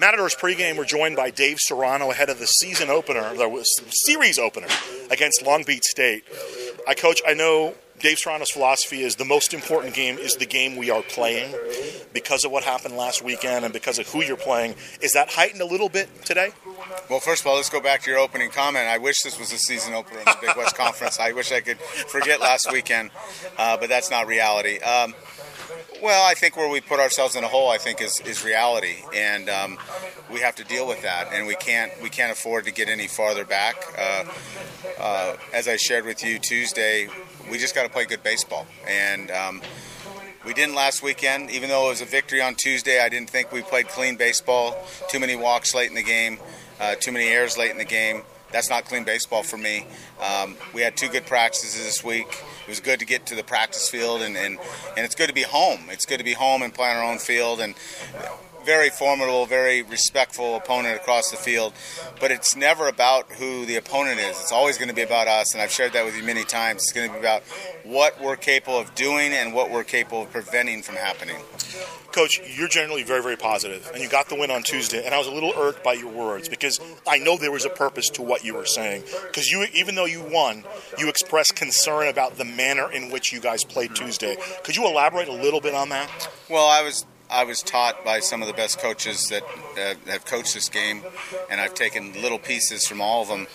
Matadors pregame, we're joined by Dave Serrano ahead of the season opener, the series opener against Long Beach State. I coach. I know Dave Serrano's philosophy is the most important game is the game we are playing because of what happened last weekend and because of who you're playing. Is that heightened a little bit today? Well, first of all, let's go back to your opening comment. I wish this was a season opener in the Big West Conference. I wish I could forget last weekend, uh, but that's not reality. Um, well, I think where we put ourselves in a hole, I think, is, is reality, and um, we have to deal with that, and we can't we can't afford to get any farther back. Uh, uh, as I shared with you Tuesday, we just got to play good baseball, and um, we didn't last weekend. Even though it was a victory on Tuesday, I didn't think we played clean baseball. Too many walks late in the game, uh, too many errors late in the game that's not clean baseball for me. Um, we had two good practices this week. It was good to get to the practice field, and, and, and it's good to be home. It's good to be home and play on our own field. And very formidable, very respectful opponent across the field. But it's never about who the opponent is. It's always going to be about us, and I've shared that with you many times. It's going to be about what we're capable of doing and what we're capable of preventing from happening. Coach, you're generally very, very positive, and you got the win on Tuesday. And I was a little irked by your words because I know there was a purpose to what you were saying. Because you, even though you won, you expressed concern about the manner in which you guys played Tuesday. Could you elaborate a little bit on that? Well, I was I was taught by some of the best coaches that uh, have coached this game, and I've taken little pieces from all of them.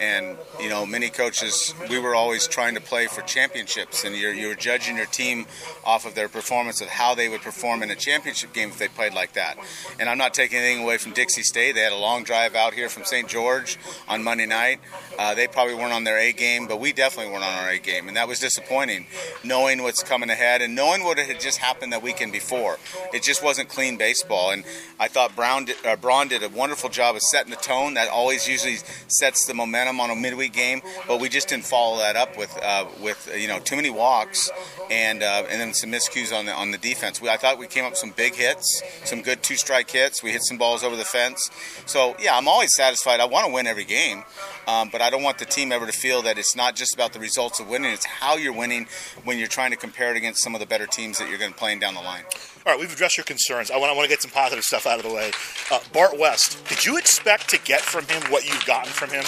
And you know, many coaches, we were always trying to play for championships, and you're you're judging your team off of their performance of how they would perform in a championship game if they played like that. And I'm not taking anything away from Dixie State. They had a long drive out here from St. George on Monday night. Uh, they probably weren't on their A game, but we definitely weren't on our A game, and that was disappointing. Knowing what's coming ahead and knowing what had just happened that weekend before, it just wasn't clean baseball. And I thought Brown did, uh, Braun did a wonderful job of setting the tone. That always usually sets the momentum on a midweek game, but we just didn't follow that up with uh, with you know too many walks and uh, and then some miscues on the on the defense. We, I thought we came up with some big hits, some good two strike hits. We hit some balls over the fence. So yeah, I'm always satisfied. I want to win every game, um, but I don't want the team ever to feel that it's not just about the results of winning. It's how you're winning when you're trying to compare it against some of the better teams that you're going to play down the line. All right, we've addressed your concerns. I want, I want to get some positive stuff out of the way. Uh, Bart West, did you expect to get from him what you've gotten from him?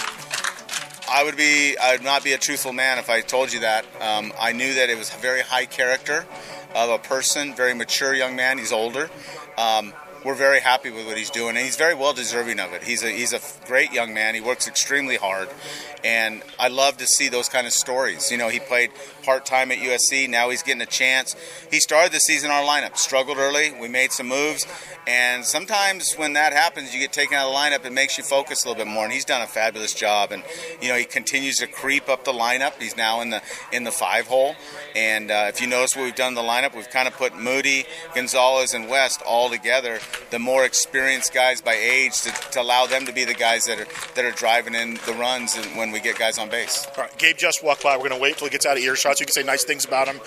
I would be, I would not be a truthful man if I told you that. Um, I knew that it was a very high character of a person, very mature young man. He's older. Um, we're very happy with what he's doing, and he's very well deserving of it. He's a he's a great young man. He works extremely hard, and I love to see those kind of stories. You know, he played part time at USC. Now he's getting a chance. He started the season our lineup. Struggled early. We made some moves, and sometimes when that happens, you get taken out of the lineup. It makes you focus a little bit more. And he's done a fabulous job. And you know, he continues to creep up the lineup. He's now in the in the five hole. And uh, if you notice what we've done in the lineup, we've kind of put Moody, Gonzalez, and West all together the more experienced guys by age to, to, allow them to be the guys that are that are driving in the runs and when we get guys on base. All right, Gabe just walked by. We're going to wait till he gets out of earshot so you can say nice things about him.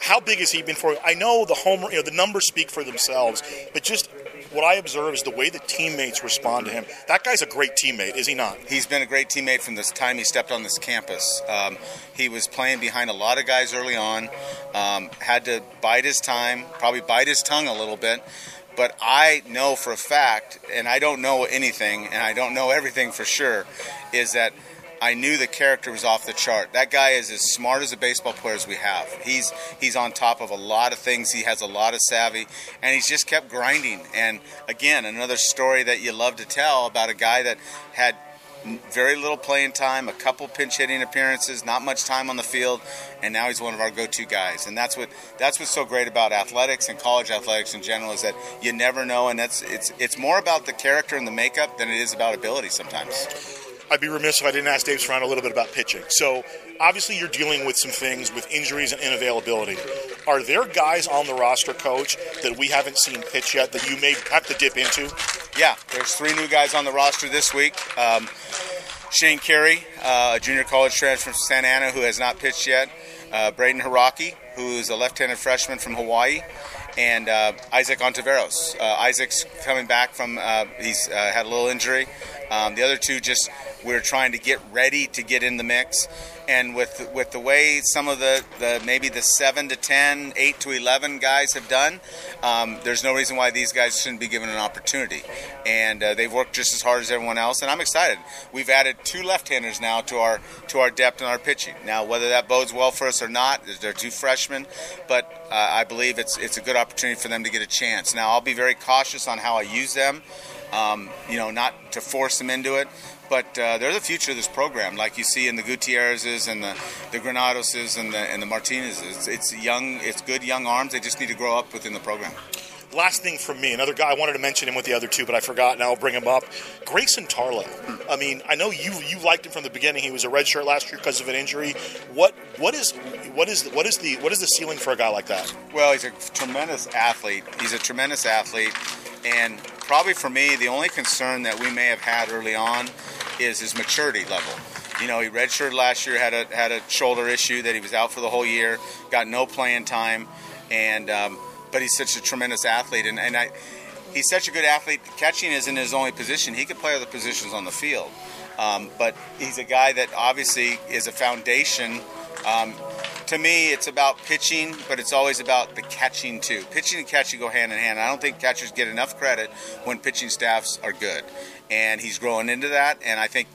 How big has he been for you? I know the home, you know, the numbers speak for themselves, but just what I observe is the way the teammates respond to him. That guy's a great teammate, is he not? He's been a great teammate from the time he stepped on this campus. Um, he was playing behind a lot of guys early on, um, had to bide his time, probably bite his tongue a little bit. But I know for a fact, and I don't know anything, and I don't know everything for sure, is that I knew the character was off the chart. That guy is as smart as a baseball player as we have. He's he's on top of a lot of things. He has a lot of savvy, and he's just kept grinding. And again, another story that you love to tell about a guy that had very little playing time, a couple pinch hitting appearances, not much time on the field, and now he's one of our go-to guys. And that's what that's what's so great about athletics and college athletics in general is that you never know, and that's it's it's more about the character and the makeup than it is about ability sometimes. I'd be remiss if I didn't ask Dave Serrano a little bit about pitching. So obviously you're dealing with some things with injuries and unavailability. Are there guys on the roster, coach, that we haven't seen pitch yet that you may have to dip into? Yeah, there's three new guys on the roster this week. Um, Shane Carey, uh, a junior college transfer from Santa Ana who has not pitched yet. Uh, Braden Hiraki, who's a left-handed freshman from Hawaii, and uh, Isaac Ontiveros. Uh, Isaac's coming back from uh, he's uh, had a little injury. Um, the other two just We're trying to get ready to get in the mix. And with with the way some of the, the maybe the seven to 10, 8 to eleven guys have done, um, there's no reason why these guys shouldn't be given an opportunity. And uh, they've worked just as hard as everyone else, and I'm excited. We've added two left-handers now to our to our depth and our pitching. Now, whether that bodes well for us or not, they're two freshmen, but uh, I believe it's it's a good opportunity for them to get a chance. Now, I'll be very cautious on how I use them. Um, you know, not to force them into it, but uh, they're the future of this program, like you see in the Gutierrez's and the, the Granados's and the, and the Martinez's. It's, it's young, it's good young arms. They just need to grow up within the program. Last thing from me, another guy I wanted to mention him with the other two, but I forgot. and I'll bring him up. Grayson Tarlow. I mean, I know you you liked him from the beginning. He was a redshirt last year because of an injury. What what is what is what is the what is the ceiling for a guy like that? Well, he's a tremendous athlete. He's a tremendous athlete, and probably for me, the only concern that we may have had early on is his maturity level. You know, he redshirted last year, had a had a shoulder issue that he was out for the whole year, got no playing time, and um, but he's such a tremendous athlete, and, and I, he's such a good athlete. Catching isn't his only position; he could play other positions on the field. Um, but he's a guy that obviously is a foundation. Um, to me, it's about pitching, but it's always about the catching too. Pitching and catching go hand in hand. I don't think catchers get enough credit when pitching staffs are good, and he's growing into that. And I think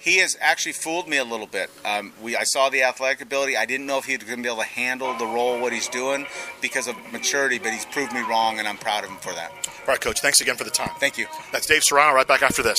he has actually fooled me a little bit. Um, we, I saw the athletic ability. I didn't know if he was going to be able to handle the role, what he's doing, because of maturity. But he's proved me wrong, and I'm proud of him for that. All right, coach. Thanks again for the time. Thank you. That's Dave Serrano. Right back after this.